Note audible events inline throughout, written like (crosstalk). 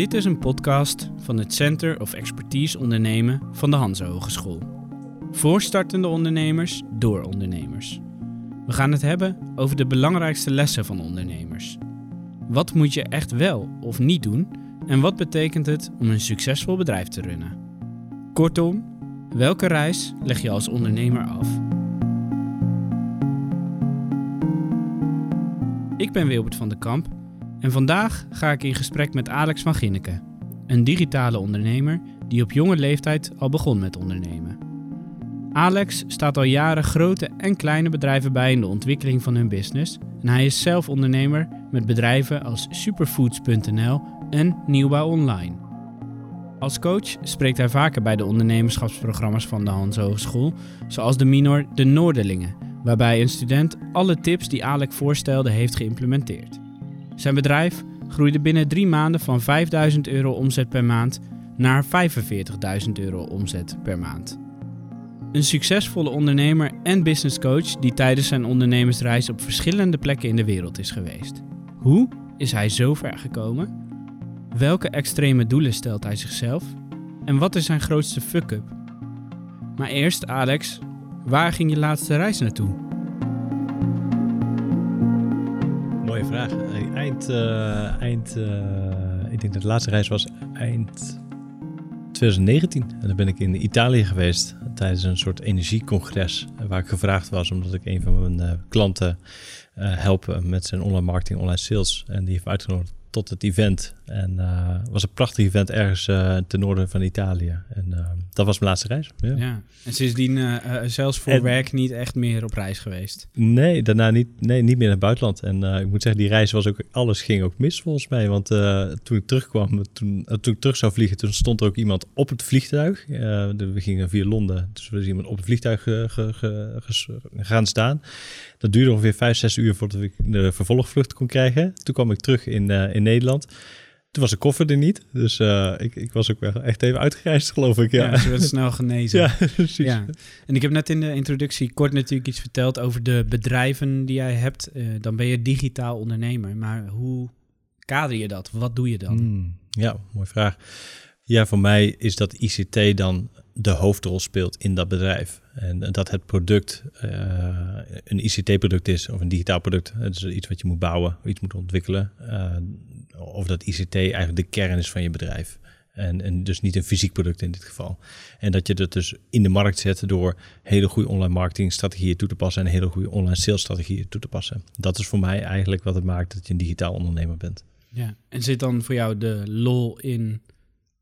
Dit is een podcast van het Center of Expertise Ondernemen van de Hanse Hogeschool. Voor startende ondernemers door ondernemers. We gaan het hebben over de belangrijkste lessen van ondernemers. Wat moet je echt wel of niet doen en wat betekent het om een succesvol bedrijf te runnen? Kortom, welke reis leg je als ondernemer af? Ik ben Wilbert van den Kamp en vandaag ga ik in gesprek met Alex van Ginneken, een digitale ondernemer die op jonge leeftijd al begon met ondernemen. Alex staat al jaren grote en kleine bedrijven bij in de ontwikkeling van hun business en hij is zelf ondernemer met bedrijven als Superfoods.nl en Nieuwbouw Online. Als coach spreekt hij vaker bij de ondernemerschapsprogramma's van de Hans Hogeschool, zoals de Minor De Noorderlingen, waarbij een student alle tips die Alex voorstelde heeft geïmplementeerd. Zijn bedrijf groeide binnen drie maanden van 5000 euro omzet per maand naar 45.000 euro omzet per maand. Een succesvolle ondernemer en businesscoach die tijdens zijn ondernemersreis op verschillende plekken in de wereld is geweest. Hoe is hij zo ver gekomen? Welke extreme doelen stelt hij zichzelf? En wat is zijn grootste fuck-up? Maar eerst, Alex, waar ging je laatste reis naartoe? Eind, eind uh, ik denk dat de laatste reis was eind 2019. En dan ben ik in Italië geweest tijdens een soort energiecongres waar ik gevraagd was omdat ik een van mijn klanten help met zijn online marketing, online sales. En die heeft uitgenodigd tot het event. En uh, was een prachtig event ergens uh, ten noorden van Italië. En uh, dat was mijn laatste reis. Ja. ja. En sindsdien zelfs voor en, werk niet echt meer op reis geweest? Nee, daarna niet, nee, niet meer naar het buitenland. En ik moet zeggen, die reis was ook, alles ging ook mis volgens mij. Want toen ik terugkwam, toen, toen ik terug zou vliegen, toen stond er ook iemand op het vliegtuig. we gingen via Londen, dus er is iemand op het vliegtuig ge, ge, ge, gaan staan. Dat duurde ongeveer vijf, zes uur voordat ik de vervolgvlucht kon krijgen. Toen kwam ik terug in, in Nederland. Toen was de koffer er niet. Dus uh, ik, ik was ook wel echt even uitgereisd, geloof ik. Ja, ja ze werd snel genezen. (laughs) ja, precies. Ja. En ik heb net in de introductie kort natuurlijk iets verteld over de bedrijven die jij hebt. Uh, dan ben je digitaal ondernemer. Maar hoe kader je dat? Wat doe je dan? Hmm, ja, mooie vraag. Ja, voor mij is dat ICT dan de hoofdrol speelt in dat bedrijf. En dat het product uh, een ICT-product is of een digitaal product. Het is iets wat je moet bouwen, iets moet ontwikkelen. Uh, of dat ICT eigenlijk de kern is van je bedrijf. En, en dus niet een fysiek product in dit geval. En dat je dat dus in de markt zet door hele goede online marketingstrategieën toe te passen en hele goede online salesstrategieën toe te passen. Dat is voor mij eigenlijk wat het maakt dat je een digitaal ondernemer bent. Ja, en zit dan voor jou de lol in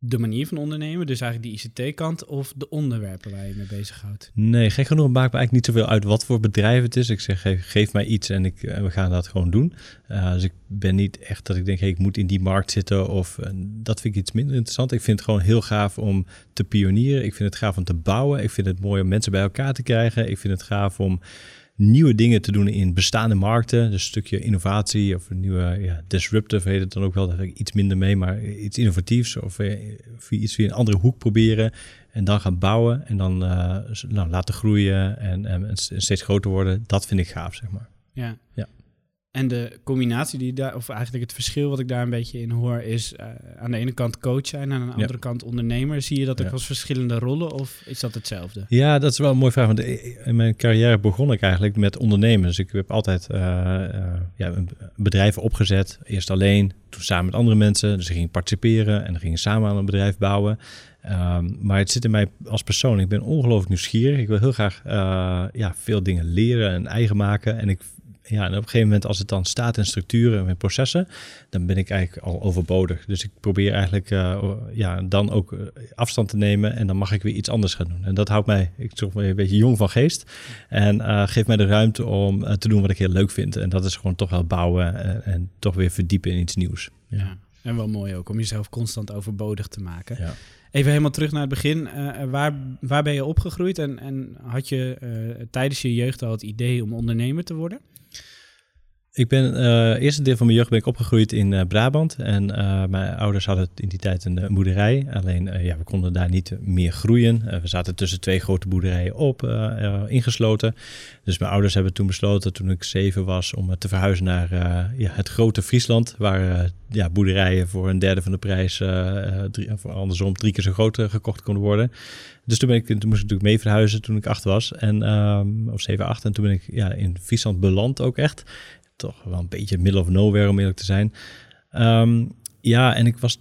de manier van ondernemen, dus eigenlijk die ICT-kant, of de onderwerpen waar je mee bezighoudt? Nee, gek genoeg maakt me eigenlijk niet zoveel uit wat voor bedrijf het is. Ik zeg, geef, mij iets en, ik, en we gaan dat gewoon doen. Uh, dus ik ben niet echt dat ik denk, hey, ik moet in die markt zitten of uh, dat vind ik iets minder interessant. Ik vind het gewoon heel gaaf om te pionieren. Ik vind het gaaf om te bouwen. Ik vind het mooi om mensen bij elkaar te krijgen. Ik vind het gaaf om nieuwe dingen te doen in bestaande markten. Dus een stukje innovatie of een nieuwe ja, disruptive heet het dan ook wel. Daar heb ik iets minder mee, maar iets innovatiefs of, eh, iets via een andere hoek proberen. En dan gaan bouwen en dan uh, nou, laten groeien en, en, en, steeds groter worden. Dat vind ik gaaf, zeg maar. Ja. ja. En de combinatie die daar, of eigenlijk het verschil wat ik daar een beetje in hoor, is uh, aan de ene kant coach zijn en aan de andere kant ondernemer. Zie je dat ook ja. als verschillende rollen of is dat hetzelfde? Ja, dat is wel een mooie vraag. Want in mijn carrière begon ik eigenlijk met ondernemen. Dus ik heb altijd uh, uh, ja, bedrijven opgezet. Eerst alleen, toen samen met andere mensen. Dus ik ging participeren en dan ging samen aan een bedrijf bouwen. Um, maar het zit in mij als persoon. Ik ben ongelooflijk nieuwsgierig. Ik wil heel graag ja, veel dingen leren en eigen maken. En ik ja, en op een gegeven moment als het dan staat in structuren en processen, dan ben ik eigenlijk al overbodig. Dus ik probeer eigenlijk uh, ja, dan ook eh, afstand te nemen en dan mag ik weer iets anders gaan doen. En dat houdt mij, ik toch een beetje jong van geest en uh, geeft mij de ruimte om uh, te doen wat ik heel leuk vind. En dat is gewoon toch wel bouwen en, en toch weer verdiepen in iets nieuws. Ja. ja. en wel mooi ook om jezelf constant overbodig te maken. Ja. Even helemaal terug naar het begin. Uh, waar, waar ben je opgegroeid en, en had je uh, tijdens je jeugd al het idee om ondernemer te worden? Ik ben, uh, eerste deel van mijn jeugd ben ik opgegroeid in uh, Brabant. En uh, mijn ouders hadden in die tijd een, boerderij. Alleen, ja, we konden daar niet meer groeien. we zaten tussen twee grote boerderijen op, ingesloten. Dus mijn ouders hebben toen besloten, toen ik zeven was, om te verhuizen naar ja, het grote Friesland. Waar ja, boerderijen voor een derde van de prijs, drie, of andersom, drie keer zo groot gekocht konden worden. Dus toen, ben ik, toen moest ik natuurlijk mee verhuizen toen ik acht was. En, um, of zeven, acht. En toen ben ik ja, in Friesland beland ook echt toch wel een beetje middle of nowhere om eerlijk te zijn. Ehm, ja, en ik was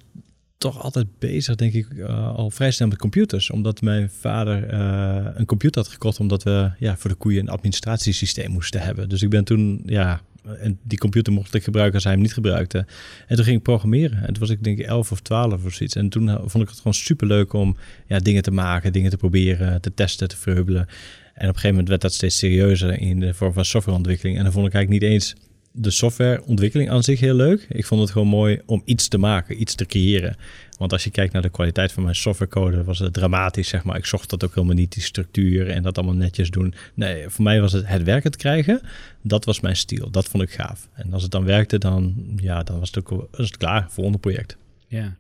toch altijd bezig, denk ik, uh, al vrij snel met computers. Omdat mijn vader uh, een computer had gekocht, omdat we ja, voor de koeien een administratiesysteem moesten hebben. Dus ik ben toen, ja, en die computer mocht ik gebruiken als hij hem niet gebruikte. En toen ging ik programmeren. En toen was ik denk ik 11 of 12 of zoiets. En toen vond ik het gewoon super leuk om ja, dingen te maken, dingen te proberen, te testen, te vreubelen. En op een gegeven moment werd dat steeds serieuzer in de vorm van softwareontwikkeling. En dan vond ik eigenlijk niet eens de softwareontwikkeling aan zich heel leuk. Ik vond het gewoon mooi om iets te maken, iets te creëren. Want als je kijkt naar de kwaliteit van mijn softwarecode, was het dramatisch, zeg maar. Ik zocht dat ook helemaal niet, die structuur en dat allemaal netjes doen. Nee, voor mij was het het werken te krijgen. Dat was mijn stijl. Dat vond ik gaaf. En als het dan werkte, dan, ja, dan was, het ook, was het klaar, volgende project. Ja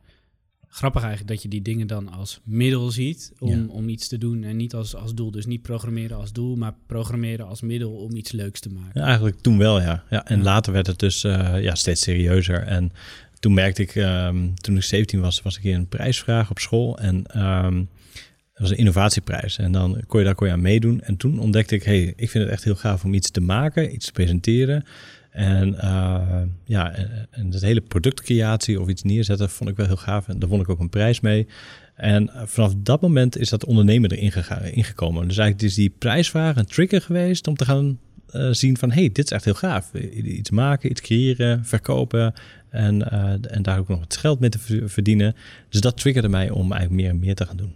grappig eigenlijk dat je die dingen dan als middel ziet om, om iets te doen en niet als, als doel. Dus niet programmeren als doel, maar programmeren als middel om iets leuks te maken. Ja, eigenlijk toen wel, ja. ja en later werd het dus uh, ja, steeds serieuzer. En toen merkte ik, um, toen ik 17 was, was ik in een prijsvraag op school. En um, dat was een innovatieprijs. En dan kon je daar kon je aan meedoen. En toen ontdekte ik, hey, ik vind het echt heel gaaf om iets te maken, iets te presenteren. En uh, ja, en, dat hele productcreatie of iets neerzetten vond ik wel heel gaaf. En daar vond ik ook een prijs mee. En eh, vanaf dat moment is dat ondernemer erin ingekomen. Dus eigenlijk is die prijsvraag een trigger geweest om te gaan uh, zien van... hey, dit is echt heel gaaf. Iets maken, iets creëren, verkopen en, uh, en daar ook nog wat geld mee te verdienen. Dus dat triggerde mij om eigenlijk meer en meer te gaan doen.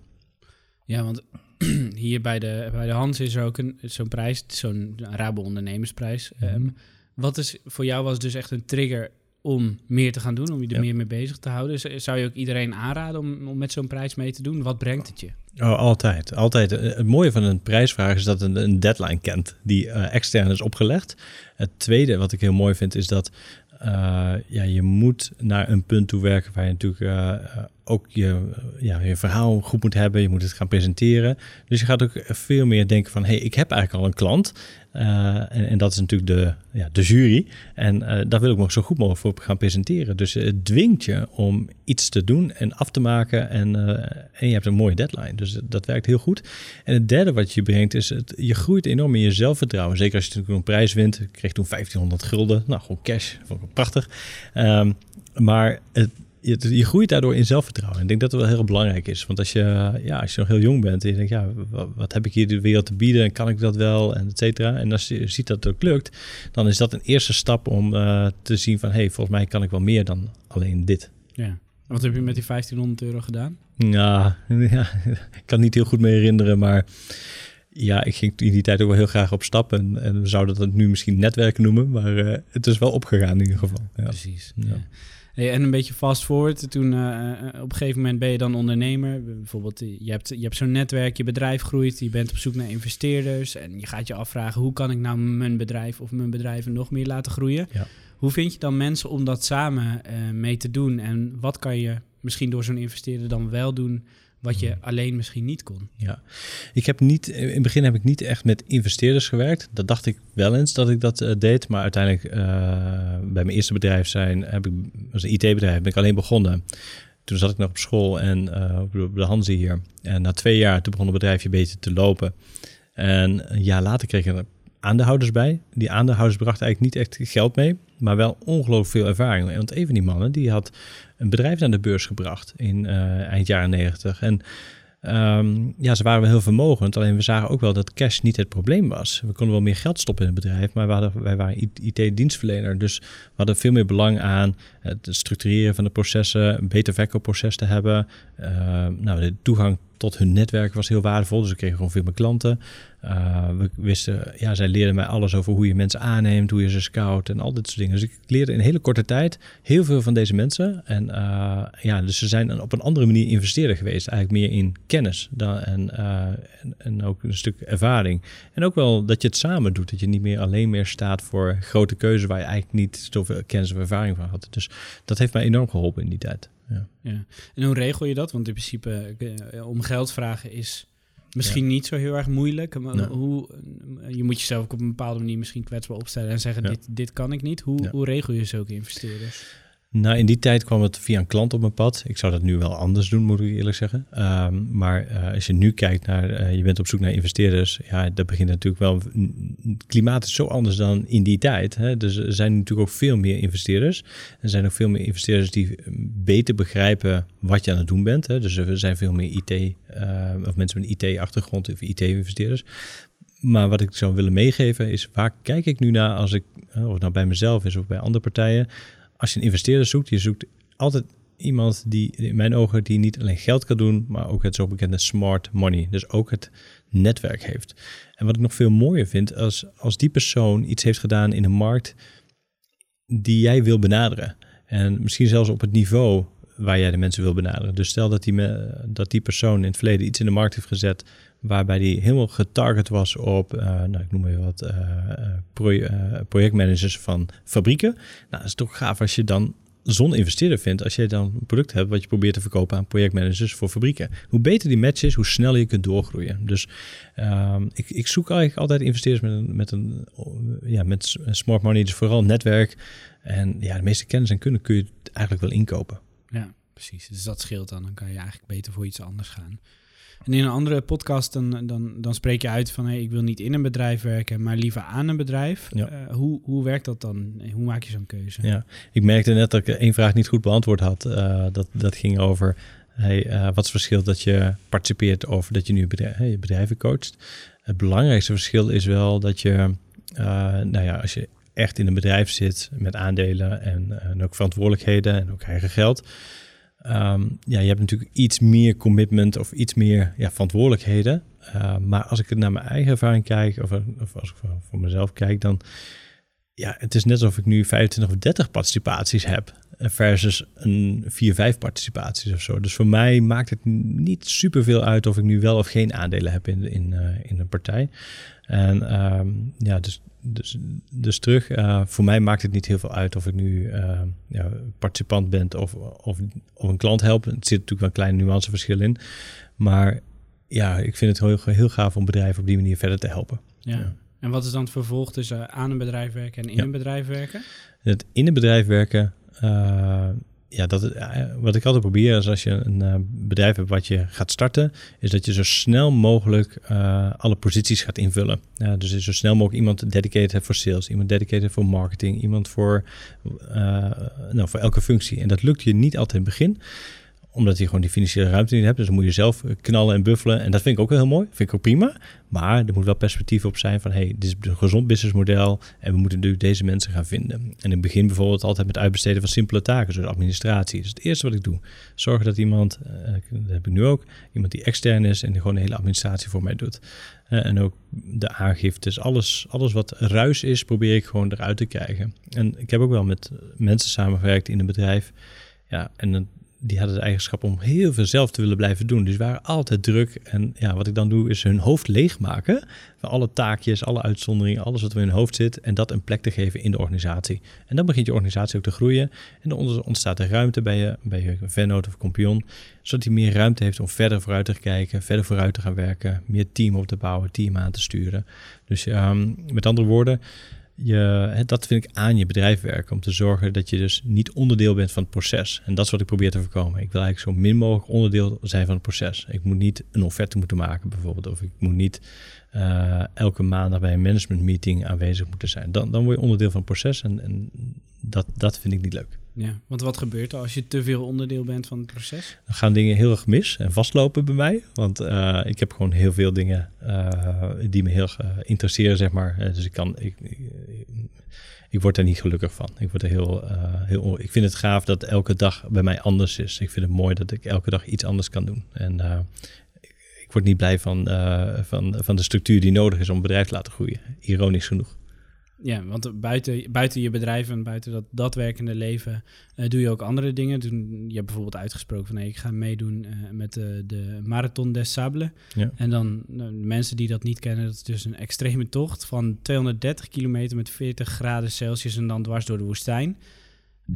Ja, want (clears throat) hier bij de, bij de Hans is er ook zo'n prijs, zo'n Rabo ondernemersprijs... Um, wat is voor jou was dus echt een trigger om meer te gaan doen, om je er meer mee bezig te houden? Zou je ook iedereen aanraden om, om met zo'n prijs mee te doen? Wat brengt het je? Oh, altijd. Altijd. Eh, het mooie van een prijsvraag is dat het een, deadline kent die uh, extern is opgelegd. Het tweede wat ik heel mooi vind is dat uh, ja, je moet naar een punt toe werken waar je natuurlijk uh, ook je, ja, je verhaal goed moet hebben. Je moet het gaan presenteren. Dus je gaat ook veel meer denken van... hé, hey, ik heb eigenlijk al een klant. Uh, en, en, dat is natuurlijk de, ja, de jury. En daar wil ik me zo goed mogelijk voor gaan presenteren. Dus het dwingt je om iets te doen en af te maken. En, en je hebt een mooie deadline. Dus dat werkt heel goed. En het derde wat je brengt is... Het, je groeit enorm in je zelfvertrouwen. Zeker als je natuurlijk een prijs wint. Ik kreeg toen 1500 gulden. Nou, gewoon cash. Vond ik prachtig. Um, maar het, je, je, groeit daardoor in zelfvertrouwen. Ik denk dat het wel heel belangrijk is. Want als je, ja, als je nog heel jong bent en je denkt, ja, wat, heb ik hier de wereld te bieden en kan ik dat wel en et cetera. En als je ziet dat het ook lukt, dan is dat een eerste stap om uh, te zien van, hé, hey, volgens mij kan ik wel meer dan alleen dit. Ja. Wat heb je met die 1500 euro gedaan? Ja, (laughs) ja ik kan niet heel goed me herinneren, maar ja, ik ging in die tijd ook wel heel graag op stap. En, en we zouden dat nu misschien netwerken noemen, maar uh, het is wel opgegaan in ieder geval. Ja. Precies. Ja. Hey, en een beetje fast forward, toen uh, op een gegeven moment ben je dan ondernemer. Bijvoorbeeld, je hebt, je hebt zo'n netwerk, je bedrijf groeit, je bent op zoek naar investeerders. En je gaat je afvragen, hoe kan ik nou mijn bedrijf of mijn bedrijven nog meer laten groeien? Ja. Hoe vind je dan mensen om dat samen mee te doen? En wat kan je misschien door zo'n investeerder dan wel doen wat je alleen misschien niet kon. Ja, ik heb niet, in het begin heb ik niet echt met investeerders gewerkt. Dat dacht ik wel eens dat ik dat uh, deed, maar uiteindelijk uh, bij mijn eerste bedrijf zijn, heb ik, als een IT-bedrijf, ben ik alleen begonnen. Toen zat ik nog op school en uh, op de Hanze hier. En na twee jaar, toen begon het bedrijfje beter te lopen. En een jaar later kreeg ik er aandeelhouders bij. Die aandeelhouders brachten eigenlijk niet echt geld mee, maar wel ongelooflijk veel ervaring. Want een van die mannen, die had een bedrijf naar de beurs gebracht in uh, eind jaren negentig. En um, ja, ze waren wel heel vermogend. Alleen we zagen ook wel dat cash niet het probleem was. We konden wel meer geld stoppen in het bedrijf, maar we hadden, wij waren IT-dienstverlener. Dus we hadden veel meer belang aan het structureren van de processen, een beter verkoopproces te hebben. Uh, nou, de toegang tot hun netwerk was heel waardevol. Dus ik kreeg gewoon veel meer klanten. Uh, we wisten, ja, zij leerden mij alles over hoe je mensen aanneemt, hoe je ze scout en al dit soort dingen. Dus ik leerde in hele korte tijd heel veel van deze mensen. En uh, ja, dus ze zijn op een andere manier investeerder geweest. Eigenlijk meer in kennis dan, en, en, en, ook een stuk ervaring. En ook wel dat je het samen doet. Dat je niet meer alleen meer staat voor grote keuzes waar je eigenlijk niet zoveel kennis of ervaring van had. Dus dat heeft mij enorm geholpen in die tijd. Ja. ja. En hoe regel je dat? Want in principe om geld vragen is misschien niet zo heel erg moeilijk. Maar hoe, je moet jezelf ook op een bepaalde manier misschien kwetsbaar opstellen en zeggen: dit, dit kan ik niet. Hoe, hoe regel je zulke investeerders? Nou, in die tijd kwam het via een klant op mijn pad. Ik zou dat nu wel anders doen, moet ik eerlijk zeggen. Um, maar uh, als je nu kijkt naar, uh, je bent op zoek naar investeerders, ja, dat begint natuurlijk wel. Het klimaat is zo anders dan in die tijd. Hè? Dus er zijn natuurlijk ook veel meer investeerders. Er zijn ook veel meer investeerders die beter begrijpen wat je aan het doen bent. Hè? Dus er zijn veel meer IT, of mensen met IT-achtergrond of IT-investeerders. Maar wat ik zou willen meegeven is, waar kijk ik nu naar als ik, of het nou bij mezelf is of bij andere partijen als je een investeerder zoekt, je zoekt altijd iemand die in mijn ogen die niet alleen geld kan doen, maar ook het zo bekende smart money. Dus ook het netwerk heeft. En wat ik nog veel mooier vind, als, als die persoon iets heeft gedaan in een markt die jij wil benaderen. En misschien zelfs op het niveau waar jij de mensen wil benaderen. Dus stel dat die, dat die persoon in het verleden iets in de markt heeft gezet waarbij die helemaal getarget was op, uh, nou, ik noem even wat, uh, projectmanagers van fabrieken. Nou, dat is toch gaaf als je dan zo'n investeerder vindt, als je dan een product hebt wat je probeert te verkopen aan projectmanagers voor fabrieken. Hoe beter die match is, hoe sneller je kunt doorgroeien. Dus uh, ik, ik, zoek eigenlijk altijd investeerders met een, met een ja, met smart money, dus vooral netwerk. En ja, de meeste kennis en kunde kun je eigenlijk wel inkopen. Ja, precies. Dus dat scheelt dan. Dan kan je eigenlijk beter voor iets anders gaan. En in een andere podcast dan, dan, dan spreek je uit van hey, ik wil niet in een bedrijf werken, maar liever aan een bedrijf. Ja. Uh, hoe, hoe werkt dat dan? Hoe maak je zo'n keuze? Ja, ik merkte net dat ik één vraag niet goed beantwoord had. Uh, dat, dat ging over hey, uh, wat is het verschil dat je participeert of dat je nu bedrijf, hey, bedrijven coacht. Het belangrijkste verschil is wel dat je, nou ja, als je echt in een bedrijf zit met aandelen en, en ook verantwoordelijkheden en ook eigen geld Um, ja, je hebt natuurlijk iets meer commitment of iets meer ja, verantwoordelijkheden. Uh, maar als ik naar mijn eigen ervaring kijk, of, als ik voor, mezelf kijk, dan ja, het is net alsof ik nu 25 of 30 participaties heb versus een 4, 5 participaties of zo. Dus voor mij maakt het niet superveel uit of ik nu wel of geen aandelen heb in, in, uh, in een partij. En um, ja, dus dus, dus terug, uh, voor mij maakt het niet heel veel uit of ik nu uh, ja, participant ben of, of, of een klant help. Er zit natuurlijk wel een klein nuanceverschil in. Maar ja, ik vind het heel, heel gaaf om bedrijven op die manier verder te helpen. Ja. ja. En wat is dan het vervolg tussen aan een bedrijf werken en in een bedrijf werken? Het in een bedrijf werken, uh, ja, dat, eh, wat ik altijd probeer is als je een uh, bedrijf hebt wat je gaat starten, is dat je zo snel mogelijk uh, alle posities gaat invullen. Uh, dus zo snel mogelijk iemand dedicated hebt voor sales, iemand dedicated voor marketing, iemand voor, nou, voor elke functie. En dat lukt je niet altijd in het begin omdat je gewoon die financiële ruimte niet hebt. Dus dan moet je zelf knallen en buffelen. En dat vind ik ook heel mooi. Vind ik ook prima. Maar er moet wel perspectief op zijn van... hey, dit is een gezond businessmodel... en we moeten nu deze mensen gaan vinden. En het begin bijvoorbeeld altijd met uitbesteden van simpele taken... zoals administratie. Is het eerste wat ik doe. Zorgen dat iemand, uh, dat heb ik nu ook... iemand die extern is en gewoon de hele administratie voor mij doet. Uh, en ook de aangiftes. Alles, alles wat ruis is, probeer ik gewoon eruit te krijgen. En ik heb ook wel met mensen samengewerkt in een bedrijf... Ja, en dan die hadden de eigenschap om heel veel zelf te willen blijven doen. Dus waren altijd druk. En ja, wat ik dan doe, is hun hoofd leegmaken. Van alle taakjes, alle uitzonderingen, alles wat er in hun hoofd zit. En dat een plek te geven in de organisatie. En dan begint je organisatie ook te groeien. En dan ontstaat er ruimte bij je, bij je vennoot of compagnon. Zodat hij meer ruimte heeft om verder vooruit te kijken, verder vooruit te gaan werken. Meer team op te bouwen, team aan te sturen. Dus um, met andere woorden dat vind ik aan je bedrijf werken. Om te zorgen dat je dus niet onderdeel bent van het proces. En dat is wat ik probeer te voorkomen. Ik wil eigenlijk zo min mogelijk onderdeel zijn van het proces. Ik moet niet een offerte moeten maken bijvoorbeeld. Of ik moet niet uh, elke maandag bij een management meeting aanwezig moeten zijn. Dan, dan word je onderdeel van het proces. En, en dat, dat vind ik niet leuk. Ja, want wat gebeurt er als je te veel onderdeel bent van het proces? Dan gaan dingen heel erg mis en vastlopen bij mij. Want uh, ik heb gewoon heel veel dingen uh, die me heel uh, interesseren, zeg maar. dus ik kan... Ik, ik word er niet gelukkig van. Ik, word er heel, heel, ik vind het gaaf dat elke dag bij mij anders is. Ik vind het mooi dat ik elke dag iets anders kan doen. En ik word niet blij van, van, van de structuur die nodig is om een bedrijf te laten groeien. Ironisch genoeg. Ja, want buiten, buiten je bedrijf en buiten dat, dat werkende leven uh, doe je ook andere dingen. Toen, je hebt bijvoorbeeld uitgesproken van hey, ik ga meedoen uh, met de, de Marathon des Sables. Ja. En dan mensen die dat niet kennen, dat is dus een extreme tocht van 230 kilometer met 40 graden Celsius en dan dwars door de woestijn.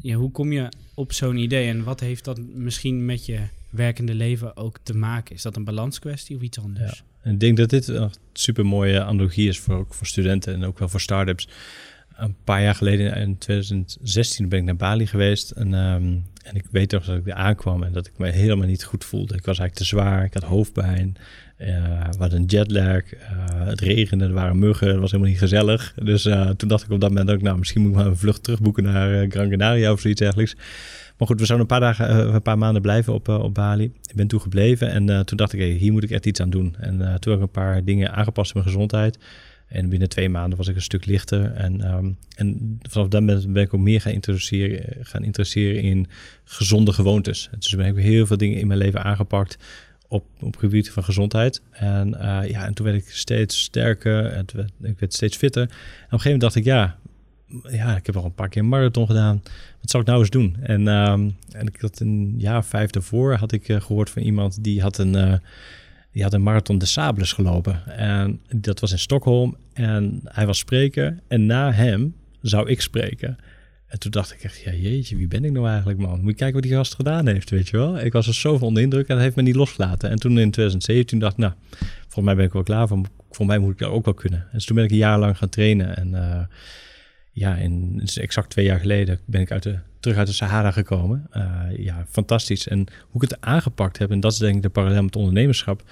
Ja, hoe kom je op zo'n idee en wat heeft dat misschien met je werkende leven ook te maken? Is dat een balanskwestie of iets anders? Ja. Ik denk dat dit een super mooie analogie is voor, ook voor studenten en ook wel voor startups. Een paar jaar geleden, in 2016, ben ik naar Bali geweest. En, um, en ik weet toch dat ik er aankwam en dat ik me helemaal niet goed voelde. Ik was eigenlijk te zwaar, ik had hoofdpijn, uh, we hadden een jetlag, uh, het regende, er waren muggen, het was helemaal niet gezellig. Dus uh, toen dacht ik op dat moment ook, nou, misschien moet ik maar een vlucht terugboeken naar Gran Canaria of zoiets dergelijks. Maar goed, we zouden een paar dagen, uh, een paar maanden blijven op, uh, op Bali. Ik ben toen gebleven en uh, toen dacht ik, hier moet ik echt iets aan doen. En toen heb ik een paar dingen aangepast in mijn gezondheid. En binnen twee maanden was ik een stuk lichter. En, um, en vanaf moment ben ik ook meer gaan interesseren, gaan interesseren in gezonde gewoontes. Dus ben ik heel veel dingen in mijn leven aangepakt op, op gebied van gezondheid. En, ja, en toen werd ik steeds sterker en werd, ik werd steeds fitter. En op een gegeven moment dacht ik, ja, ja, ik heb al een paar keer een marathon gedaan. Wat zou ik nou eens doen? En, um, en ik had een jaar vijf daarvoor had ik uh, gehoord van iemand die had een, uh, die had een marathon de Sables gelopen. En dat was in Stockholm. En hij was spreker. En na hem zou ik spreken. En toen dacht ik echt, ja jeetje, wie ben ik nou eigenlijk man? Moet je kijken wat die gast gedaan heeft, weet je wel. Ik was er zo van onder indruk en dat heeft me niet losgelaten. En toen in 2017 dacht ik, nou, volgens mij ben ik wel klaar voor. Voor mij moet ik dat ook wel kunnen. En dus toen ben ik een jaar lang gaan trainen. En uh, ja, dus exact twee jaar geleden ben ik uit de, terug uit de Sahara gekomen. Uh, ja, fantastisch. En hoe ik het aangepakt heb, en dat is denk ik de parallel met ondernemerschap,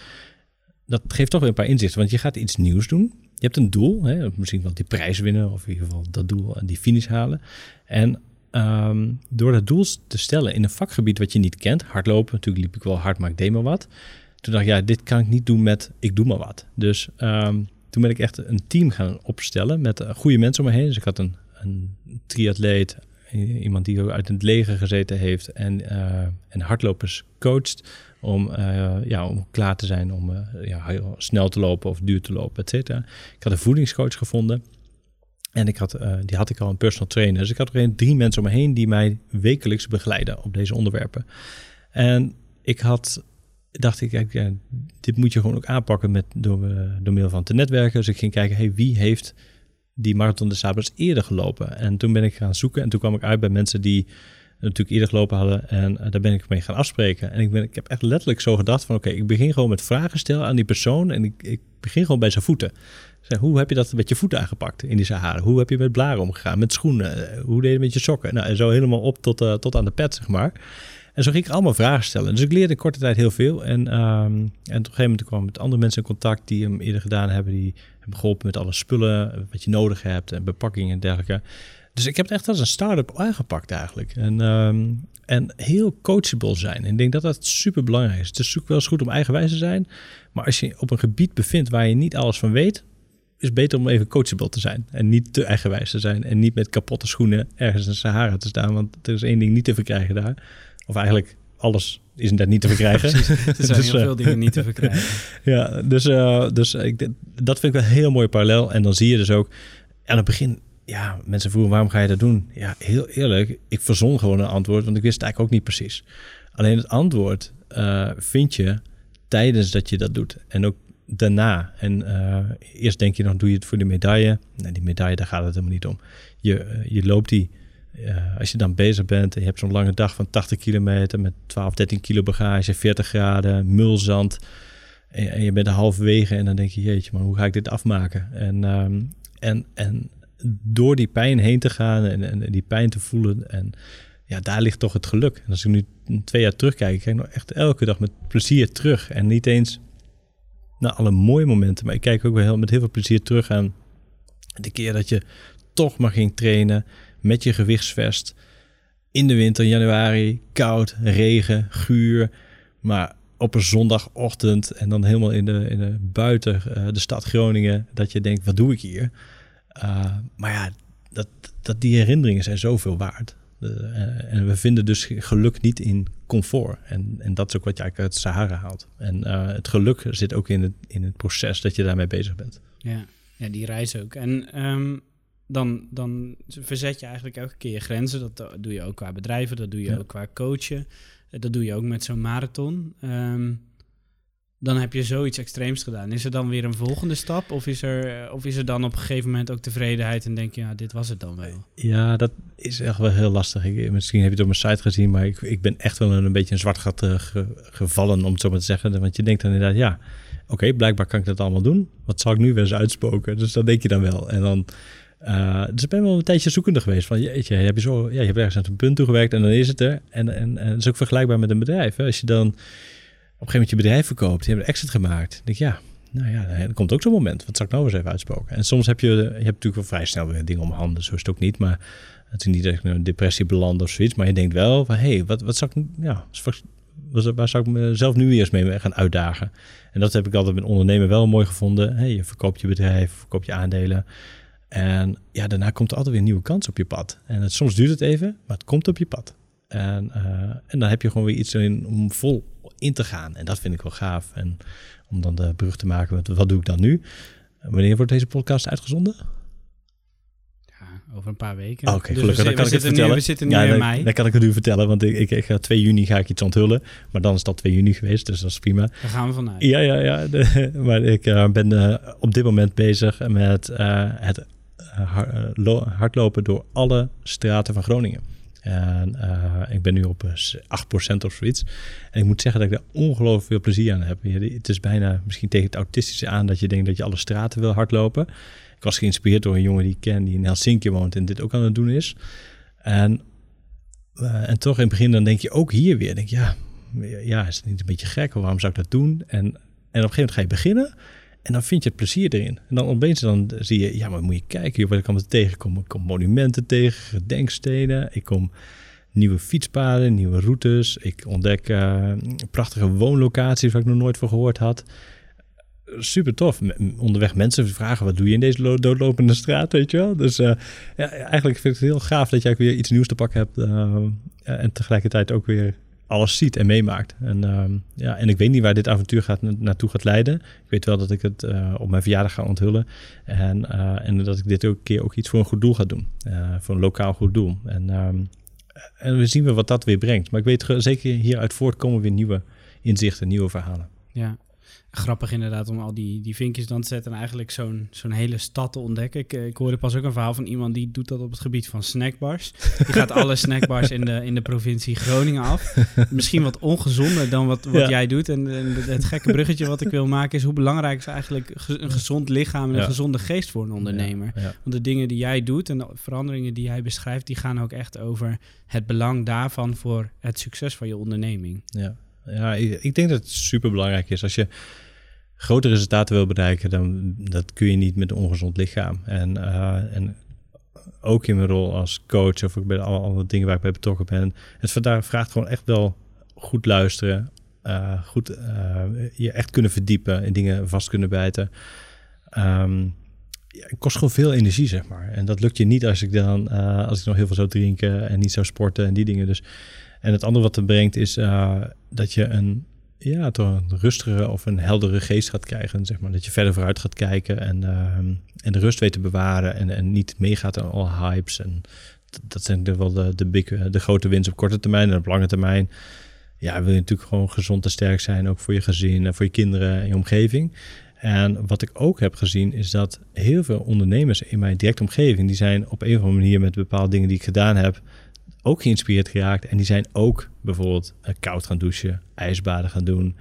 dat geeft toch weer een paar inzichten. Want je gaat iets nieuws doen. Je hebt een doel, hè, misschien wel die prijs winnen, of in ieder geval dat doel en die finish halen. En um, door dat doel te stellen in een vakgebied wat je niet kent, hardlopen, natuurlijk liep ik wel hard, maar ik deed maar wat. Toen dacht ik, ja, dit kan ik niet doen met ik doe maar wat. Dus um, toen ben ik echt een team gaan opstellen met goede mensen om me heen. Dus ik had een, een triatleet, iemand die ook uit het leger gezeten heeft en, uh, en hardlopers coacht om, uh, ja, om klaar te zijn om ja, snel te lopen of duur te lopen, et cetera. Ik had een voedingscoach gevonden en ik had, die had ik al een personal trainer. Dus ik had er drie mensen om me heen die mij wekelijks begeleiden op deze onderwerpen. En ik had dacht ik, kijk, dit moet je gewoon ook aanpakken met, door, uh, door middel van te netwerken. Dus ik ging kijken, hey, wie heeft die Marathon de Sabels eerder gelopen? En toen ben ik gaan zoeken en toen kwam ik uit bij mensen die natuurlijk eerder gelopen hadden. En uh, daar ben ik mee gaan afspreken. En ik, ben, ik heb echt letterlijk zo gedacht van, oké, ik begin gewoon met vragen stellen aan die persoon. En ik, ik begin gewoon bij zijn voeten. Zeg, hoe heb je dat met je voeten aangepakt in die Sahara? Hoe heb je met blaren omgegaan? Met schoenen? Hoe deed je met je sokken? Nou, en zo helemaal op tot, tot aan de pet, zeg maar. En zo ging ik allemaal vragen stellen. Dus ik leerde korte tijd heel veel. En, um, en op een gegeven moment kwam ik met andere mensen in contact die hem eerder gedaan hebben. Die hebben geholpen met alle spullen, wat je nodig hebt en bepakkingen en dergelijke. Dus ik heb het echt als een start-up aangepakt eigenlijk. En, um, en heel coachable zijn. En ik denk dat dat super belangrijk is. Het is wel eens goed om eigenwijs te zijn. Maar als je op een gebied bevindt waar je niet alles van weet, is beter om even coachable te zijn. En niet te eigenwijs te zijn. En niet met kapotte schoenen ergens in Sahara te staan. Want er is één ding niet te verkrijgen daar. Of eigenlijk alles is daar niet te verkrijgen. (laughs) er zijn (laughs) dus, heel veel dingen niet te (laughs) verkrijgen. ja, dus, uh, dus ik, dat vind ik wel een heel mooi parallel. En dan zie je dus ook aan het begin... Ja, mensen vroegen waarom ga je dat doen? Ja, heel eerlijk, ik verzon gewoon een antwoord, want ik wist het eigenlijk ook niet precies. Alleen het antwoord uh, vind je tijdens dat je dat doet. En ook daarna. En uh, eerst denk je nog, doe je het voor de medaille? Nee, die medaille, daar gaat het helemaal niet om. Je, je loopt die als je dan bezig bent en je hebt zo'n lange dag van 80 kilometer met 12, 13 kilo bagage, 40 graden, mulzand. En, je bent er halverwege en dan denk je, jeetje, maar hoe ga ik dit afmaken? En, um, en, en door die pijn heen te gaan en, en, die pijn te voelen. En ja, daar ligt toch het geluk. En als ik nu twee jaar terugkijk, ik kijk nog echt elke dag met plezier terug. En niet eens naar alle mooie momenten, maar ik kijk ook wel met heel veel plezier terug aan de keer dat je toch maar ging trainen met je gewichtsvest. In de winter, januari, koud, regen, guur. Maar op een zondagochtend en dan helemaal in de, in de buiten uh, de stad Groningen, dat je denkt, wat doe ik hier? Uh, maar ja, dat, dat die herinneringen zijn zoveel waard. Uh, en we vinden dus geluk niet in comfort. En, en dat is ook wat je eigenlijk uit Sahara haalt. En het geluk zit ook in het, in het proces dat je daarmee bezig bent. Ja, ja die reis ook. En um, dan, dan verzet je eigenlijk elke keer je grenzen. Dat doe je ook qua bedrijven, dat doe je ook qua coachen. Dat doe je ook met zo'n marathon. Um, dan heb je zoiets extreems gedaan. Is er dan weer een volgende stap? Of is er, of is er dan op een gegeven moment ook tevredenheid en denk je, ja, dit was het dan wel? Ja, dat is echt wel heel lastig. Ik, misschien heb je het op mijn site gezien, maar ik, ik ben echt wel een, een beetje een zwart gat uh, gevallen, om het zo maar te zeggen. Want je denkt dan inderdaad, ja, oké, blijkbaar kan ik dat allemaal doen. Wat zal ik nu weer eens uitspoken? Dus dat denk je dan wel. En dan, uh, dus ik ben wel een tijdje zoekende geweest. Van, heb je, zo, ja, je hebt ergens aan een punt toegewerkt en dan is het er. En, en, is ook vergelijkbaar met een bedrijf. Hè? Als je dan een gegeven moment je bedrijf verkoopt, je hebt een exit gemaakt. Dan denk ja, nou ja, er komt ook zo'n moment. Wat zal ik nou eens even uitspoken? En soms heb je, je hebt natuurlijk wel vrij snel weer dingen om handen, zo is het ook niet. Maar het is niet dat ik een depressie beland of zoiets. Maar je denkt wel van, hé, hey, wat, wat zou ik, ja, waar zou ik mezelf nu eerst mee gaan uitdagen? En dat heb ik altijd met ondernemen wel mooi gevonden. Hey, je verkoopt je bedrijf, verkoopt je aandelen. En ja, daarna komt er altijd weer een nieuwe kans op je pad. En het, soms duurt het even, maar het komt op je pad. En, uh, en dan heb je gewoon weer iets in om vol in te gaan. En dat vind ik wel gaaf. En om dan de brug te maken met wat doe ik dan nu? Wanneer wordt deze podcast uitgezonden? Ja, over een paar weken. Oké, okay, dus gelukkig. dan kan ik het vertellen. Nu, we zitten nu ja, in mei. Dan kan ik het nu vertellen, want ik, ik, ik, ga 2 juni ga ik iets onthullen. Maar dan is al 2 juni geweest, dus dat is prima. Daar gaan we vanuit. Ja, ja, ja. De, (laughs) maar ik uh, ben uh, op dit moment bezig met uh, het hardlopen door alle straten van Groningen. En uh, ik ben nu op 8% eh, of zoiets. En ik moet zeggen dat ik daar ongelooflijk veel plezier aan heb. Het is bijna misschien tegen het autistische aan dat je denkt dat je alle straten wil hardlopen. Ik was geïnspireerd door een jongen die ik ken die in Helsinki woont en dit ook aan het doen is. En, en toch in het begin dan denk je ook hier weer, denk ja, ja, is het niet een beetje gek? Waarom zou ik dat doen? En, en op een gegeven moment ga je beginnen en dan vind je het plezier erin. En dan opeens dan zie je, ja, maar moet je kijken wat ik allemaal tegenkom. Ik kom monumenten tegen, gedenkstenen. Ik kom nieuwe fietspaden, nieuwe routes. Ik ontdek uh, prachtige woonlocaties waar ik nog nooit van gehoord had. Super tof. Onderweg mensen vragen, wat doe je in deze doodlopende straat, weet je wel? Dus uh, ja, eigenlijk vind ik het heel gaaf dat jij weer iets nieuws te pakken hebt. Uh, en tegelijkertijd ook weer alles ziet en meemaakt. En, uh, ja, en ik weet niet waar dit avontuur gaat, naartoe gaat leiden. Ik weet wel dat ik het uh, op mijn verjaardag ga onthullen. En, uh, en dat ik dit ook een keer ook iets voor een goed doel ga doen. Eh, voor een lokaal goed doel. En, um, en we zien we wat dat weer brengt. Maar ik weet zeker hieruit voortkomen weer nieuwe inzichten, nieuwe verhalen. Ja, grappig inderdaad om al die, die vinkjes dan te zetten en eigenlijk zo'n zo'n hele stad te ontdekken. Ik, eh, ik hoorde pas ook een verhaal van iemand die doet dat op het gebied van snackbars. Die gaat alle (laughs) snackbars in de, in de provincie Groningen af. Misschien wat ongezonder dan wat, wat jij doet. En, het gekke bruggetje wat ik wil maken is hoe belangrijk is eigenlijk een gezond lichaam en een gezonde geest voor een ondernemer. Want de dingen die jij doet en de veranderingen die jij beschrijft, die gaan ook echt over het belang daarvan voor het succes van je onderneming. Ja. Ja, ik denk dat het super belangrijk is. Als je grote resultaten wil bereiken, dan dat kun je niet met een ongezond lichaam. En, uh, en ook in mijn rol als coach of bij alle dingen waar ik bij betrokken ben. Het vraagt gewoon echt wel goed luisteren, uh, goed uh, je echt kunnen verdiepen en dingen vast kunnen bijten. Um, ja, het kost gewoon veel energie, zeg maar. En dat lukt je niet als ik dan, als ik nog heel veel zou drinken en niet zou sporten en die dingen. Dus en het andere wat het brengt is dat je een, ja, toch een rustigere of een heldere geest gaat krijgen. Zeg maar. Dat je verder vooruit gaat kijken en, uh, en de rust weet te bewaren en, en niet meegaat aan alle hypes. En dat zijn wel de, de, big, de grote winst op korte termijn en op lange termijn. Ja, wil je natuurlijk gewoon gezond en sterk zijn, ook voor je gezin en voor je kinderen en je omgeving. En wat ik ook heb gezien is dat heel veel ondernemers in mijn directe omgeving, die zijn op een of andere manier met bepaalde dingen die ik gedaan heb, ook geïnspireerd geraakt. En die zijn ook bijvoorbeeld uh, koud gaan douchen, ijsbaden gaan doen,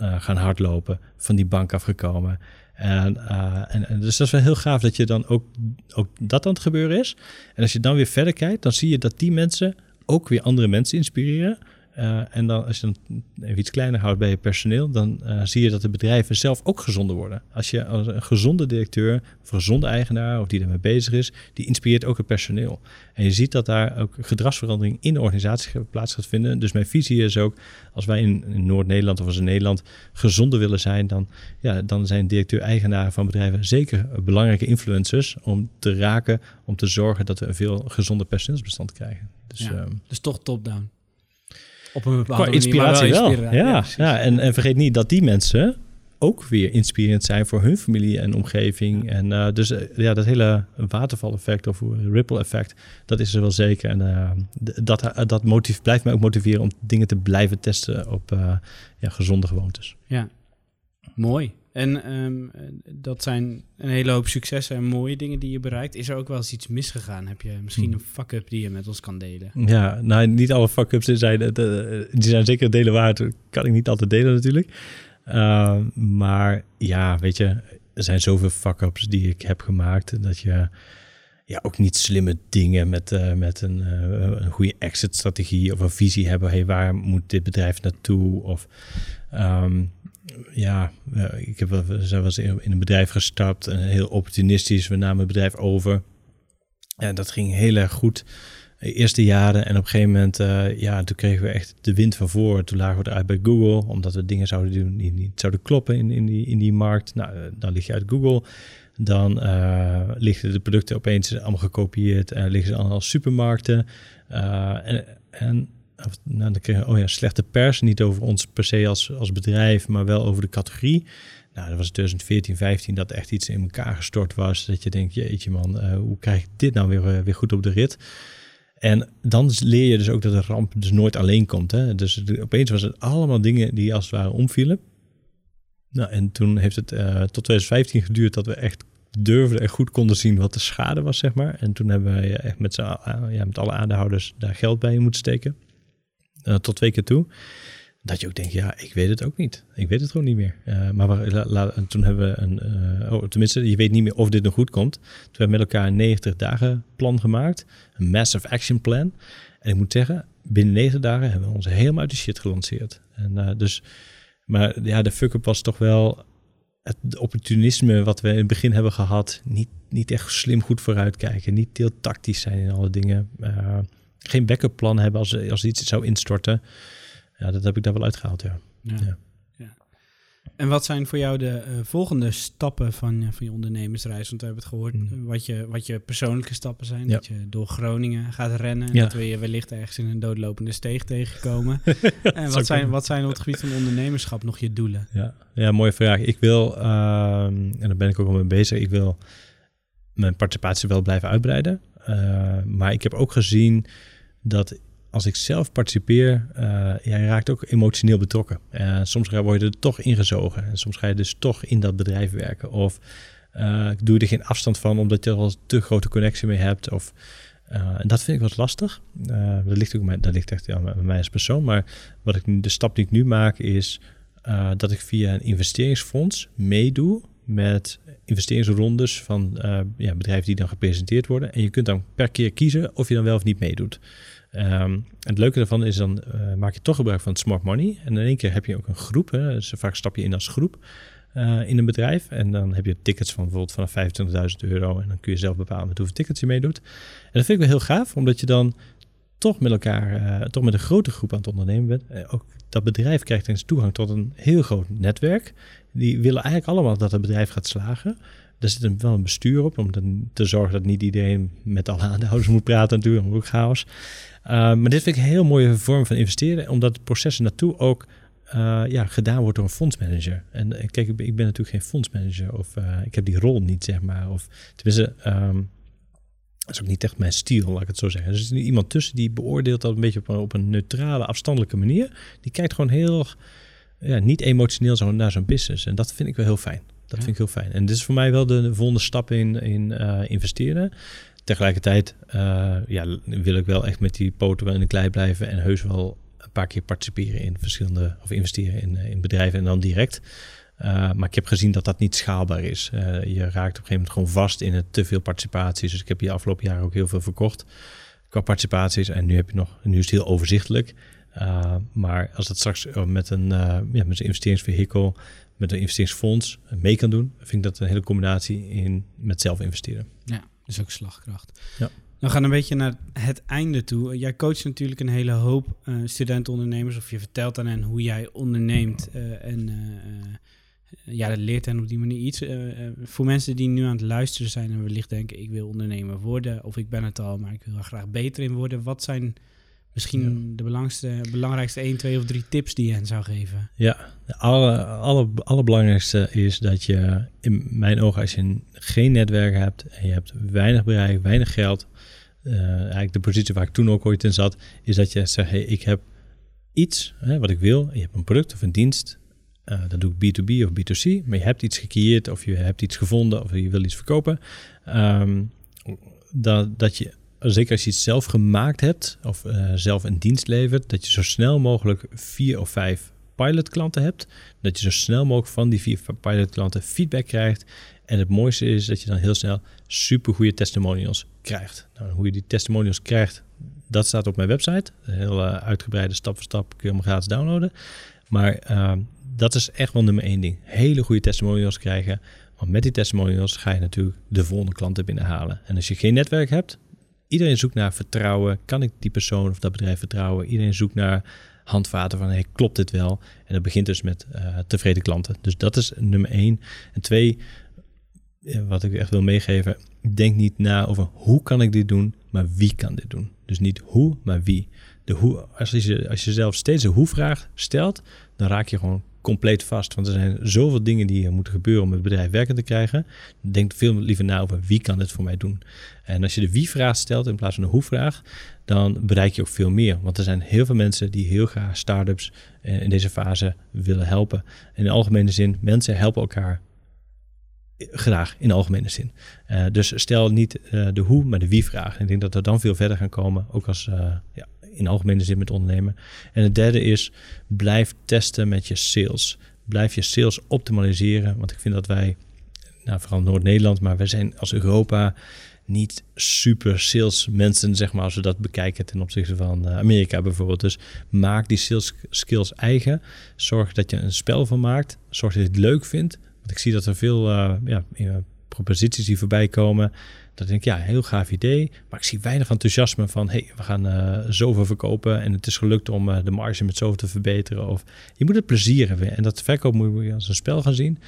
uh, gaan hardlopen, van die bank afgekomen. En, uh, en, en, dus dat is wel heel gaaf dat je dan ook, ook dat aan het gebeuren is. En als je dan weer verder kijkt, dan zie je dat die mensen ook weer andere mensen inspireren. Uh, en dan als je dan even iets kleiner houdt bij je personeel, dan uh, zie je dat de bedrijven zelf ook gezonder worden. Als je als een gezonde directeur of een gezonde eigenaar of die daarmee bezig is, die inspireert ook het personeel. En je ziet dat daar ook gedragsverandering in de organisatie plaats gaat vinden. Dus mijn visie is ook, als wij in, in Noord-Nederland of als in Nederland gezonder willen zijn, dan, ja, dan zijn directeur-eigenaren van bedrijven zeker belangrijke influencers om te raken, om te zorgen dat we een veel gezonder personeelsbestand krijgen. Dus, ja, um, dus toch top-down. Op een bepaalde inspiratie wel. Ja, ja, en, en vergeet niet dat die mensen ook weer inspirerend zijn voor hun familie en omgeving. En uh, dus uh, ja, dat hele watervaleffect of ripple effect, dat is er wel zeker. En uh, dat, dat motiv blijft mij ook motiveren om dingen te blijven testen op ja, gezonde gewoontes. Ja, mooi. En um, dat zijn een hele hoop successen en mooie dingen die je bereikt. Is er ook wel eens iets misgegaan? Heb je misschien Hmm. een fuck-up die je met ons kan delen? Ja, nou, niet alle fuck-ups zijn, die zijn zeker delen waard. Kan ik niet altijd delen natuurlijk. Uh, maar ja, weet je, er zijn zoveel fuck-ups die ik heb gemaakt dat je ja, ook niet slimme dingen met, uh, met een, uh, een goede exit-strategie of een visie hebben. Hey, waar moet dit bedrijf naartoe? Of um, ja, ik heb wel, in een bedrijf gestapt en heel opportunistisch. We namen het bedrijf over. En dat ging heel erg goed de eerste jaren. En op een gegeven moment, uh, ja, toen kregen we echt de wind van voor. Toen lagen we eruit bij Google, omdat we dingen zouden doen die niet zouden kloppen in, in, die, in die markt. Nou, dan lig je uit Google. Dan uh, liggen de producten opeens allemaal gekopieerd en liggen ze allemaal supermarkten. En, en nou, dan kregen oh ja, slechte pers, niet over ons per se als, als bedrijf, maar wel over de categorie. Nou, dat was 2014, 15 dat echt iets in elkaar gestort was. Dat je denkt, jeetje man, uh, hoe krijg ik dit nou weer, weer goed op de rit? En dan leer je dus ook dat de ramp dus nooit alleen komt. Hè? Dus opeens was het allemaal dingen die als het ware omvielen. Nou, en toen heeft het uh, tot 2015 geduurd dat we echt durfden en goed konden zien wat de schade was, zeg maar. En toen hebben we echt met, ja, met alle aandeelhouders daar geld bij moeten steken. Uh, tot twee keer toe. Dat je ook denkt, ja, ik weet het ook niet. Ik weet het gewoon niet meer. Uh, maar toen hebben we een, uh, oh, tenminste, je weet niet meer of dit nog goed komt. Toen hebben we met elkaar een 90 dagen plan gemaakt. Een massive action plan. En ik moet zeggen, binnen 90 dagen hebben we ons helemaal uit de shit gelanceerd. En dus, maar ja, de fuck-up was toch wel het opportunisme wat we in het begin hebben gehad. Niet, niet echt slim goed vooruitkijken. Niet heel tactisch zijn in alle dingen. Uh, geen backup plan hebben als, als iets zou instorten. Ja, dat heb ik daar wel uitgehaald, ja. ja. ja. ja. En wat zijn voor jou de uh, volgende stappen van, uh, van je ondernemersreis? Want we hebben het gehoord mm. wat, je, wat je persoonlijke stappen zijn. Ja. Dat je door Groningen gaat rennen. Ja. Dat we je wellicht ergens in een doodlopende steeg tegenkomen. (laughs) en wat zijn, wat zijn op het gebied van ondernemerschap nog je doelen? Ja, ja mooie vraag. Ik wil, uh, en daar ben ik ook al mee bezig, ik wil mijn participatie wel blijven uitbreiden. Uh, maar ik heb ook gezien dat als ik zelf participeer, ja, je raakt ook emotioneel betrokken. Uh, soms word je er toch ingezogen. En soms ga je dus toch in dat bedrijf werken. Of uh, doe je er geen afstand van omdat je er al te grote connectie mee hebt. Of, en dat vind ik wat lastig. dat, ligt ook, dat ligt echt bij mij als persoon. Maar wat ik de stap die ik nu maak is dat ik via een investeringsfonds meedoe met investeringsrondes van ja, bedrijven die dan gepresenteerd worden. En je kunt dan per keer kiezen of je dan wel of niet meedoet. Um, het leuke daarvan is dan uh, maak je toch gebruik van smart money. En in één keer heb je ook een groep. Hè, dus vaak stap je in als groep uh, in een bedrijf. En dan heb je tickets van bijvoorbeeld vanaf 25.000 euro. En dan kun je zelf bepalen met hoeveel tickets je meedoet. En dat vind ik wel heel gaaf, omdat je dan toch met elkaar, uh, toch met een grote groep aan het ondernemen bent. ook dat bedrijf krijgt eens toegang tot een heel groot netwerk. Die willen eigenlijk allemaal dat het bedrijf gaat slagen. Er zit een, wel een bestuur op om te zorgen dat niet iedereen met alle aandeelhouders moet praten natuurlijk, ook chaos. Uh, maar dit vind ik een heel mooie vorm van investeren, omdat het proces naartoe ook uh, ja, gedaan wordt door een fondsmanager. En kijk, ik ben, natuurlijk geen fondsmanager of ik heb die rol niet, zeg maar. Of tenminste, um, dat is ook niet echt mijn stijl, laat ik het zo zeggen. Er is iemand tussen die beoordeelt dat een beetje op een, op een neutrale, afstandelijke manier. Die kijkt gewoon heel, ja, niet emotioneel zo naar zo'n business. En dat vind ik wel heel fijn. Dat ja. vind ik heel fijn. En dit is voor mij wel de, de volgende stap in, in uh, investeren. Tegelijkertijd uh, ja, wil ik wel echt met die poten wel in de klei blijven en heus wel een paar keer participeren in verschillende of investeren in, in bedrijven en dan direct. Uh, maar ik heb gezien dat dat niet schaalbaar is. Je raakt op een gegeven moment gewoon vast in het te veel participaties. Dus ik heb hier afgelopen jaar ook heel veel verkocht qua participaties. En nu heb je nog, nu is het heel overzichtelijk. Uh, maar als dat straks met een, uh, ja, met een investeringsvehikel, met een investeringsfonds mee kan doen, vind ik dat een hele combinatie in met zelf investeren. Ja, dus ook slagkracht. Ja. We gaan een beetje naar het einde toe. Jij coacht natuurlijk een hele hoop uh, studentenondernemers, of je vertelt aan hen hoe jij onderneemt en ja, dat leert hen op die manier iets. voor mensen die nu aan het luisteren zijn en wellicht denken, ik wil ondernemer worden, of ik ben het al, maar ik wil er graag beter in worden. Wat zijn Misschien de belangrijkste, belangrijkste 1, 2 of 3 tips die je hen zou geven. Ja, de alle, alle, allerbelangrijkste is dat je in mijn ogen, als je geen netwerk hebt en je hebt weinig bereik, weinig geld, uh, eigenlijk de positie waar ik toen ook ooit in zat, is dat je zegt, hey, ik heb iets hè, wat ik wil. Je hebt een product of een dienst. Uh, dat doe ik B2B of B2C, maar je hebt iets gecreëerd of je hebt iets gevonden of je wil iets verkopen. Um, dat, dat je zeker als je het zelf gemaakt hebt of uh, zelf een dienst levert, dat je zo snel mogelijk vier of vijf pilotklanten hebt. Dat je zo snel mogelijk van die vier pilotklanten feedback krijgt. En het mooiste is dat je dan heel snel super goede testimonials krijgt. Nou, hoe je die testimonials krijgt, dat staat op mijn website. Een heel uh, uitgebreide stap voor stap kun je hem gratis downloaden. Maar uh, dat is echt wel nummer één ding. Hele goede testimonials krijgen. Want met die testimonials ga je natuurlijk de volgende klanten binnenhalen. En als je geen netwerk hebt, iedereen zoekt naar vertrouwen. Kan ik die persoon of dat bedrijf vertrouwen? Iedereen zoekt naar handvaten van hey, klopt dit wel? En dat begint dus met uh, tevreden klanten. Dus dat is nummer één. En twee, wat ik echt wil meegeven, denk niet na over hoe kan ik dit doen, maar wie kan dit doen. Dus niet hoe, maar wie. De hoe, als, je, als je zelf steeds de hoe-vraag stelt, dan raak je gewoon compleet vast. Want er zijn zoveel dingen die moeten gebeuren om het bedrijf werkend te krijgen. Denk veel liever na over wie kan dit voor mij doen. En als je de wie-vraag stelt in plaats van de hoe-vraag, dan bereik je ook veel meer. Want er zijn heel veel mensen die heel graag start-ups in deze fase willen helpen. In de algemene zin, mensen helpen elkaar graag in algemene zin. Uh, dus stel niet uh, de hoe, maar de wie-vraag. Ik denk dat we dan veel verder gaan komen, ook als ja, in algemene zin met ondernemen. En het derde is, blijf testen met je sales. Blijf je sales optimaliseren, want ik vind dat wij, nou, vooral Noord-Nederland, maar wij zijn als Europa niet super sales mensen, zeg maar, als we dat bekijken ten opzichte van uh, Amerika bijvoorbeeld. Dus maak die sales skills eigen. Zorg dat je een spel van maakt. Zorg dat je het leuk vindt. Want ik zie dat er veel uh, ja, proposities die voorbij komen. Dat denk ik, ja, heel gaaf idee. Maar ik zie weinig enthousiasme van, hey, we gaan uh, zoveel verkopen en het is gelukt om uh, de marge met zoveel te verbeteren. Of je moet het plezier hebben. En dat verkoop moet je als een spel gaan zien.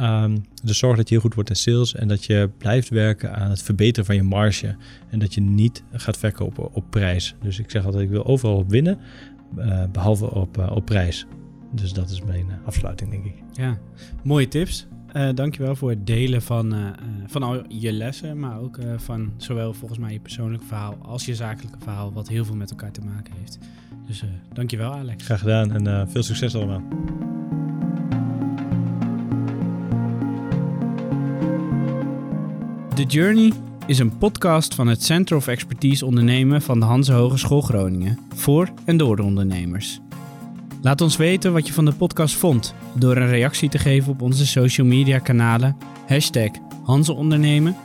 Um, dus zorg dat je heel goed wordt in sales en dat je blijft werken aan het verbeteren van je marge. En dat je niet gaat verkopen op prijs. Dus ik zeg altijd, ik wil overal op winnen, uh, behalve op, op prijs. Dus dat is mijn afsluiting, denk ik. Ja, mooie tips. Uh, dankjewel voor het delen van, uh, van al je lessen, maar ook uh, van zowel volgens mij je persoonlijke verhaal als je zakelijke verhaal, wat heel veel met elkaar te maken heeft. Dus dankjewel Alex. Graag gedaan en veel succes allemaal. The Journey is een podcast van het Center of Expertise Ondernemen van de Hanse Hogeschool Groningen voor en door de ondernemers. Laat ons weten wat je van de podcast vond door een reactie te geven op onze social media kanalen hashtag Hanzeondernemen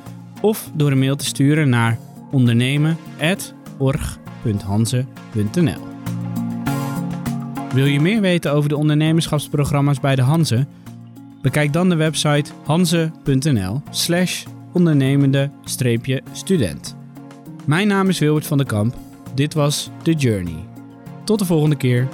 of door een mail te sturen naar ondernemen.org.hanze.nl Wil je meer weten over de ondernemerschapsprogramma's bij de Hanze? Bekijk dan de website hanze.nl slash ondernemende-student. Mijn naam is Wilbert van der Kamp. Dit was The Journey. Tot de volgende keer.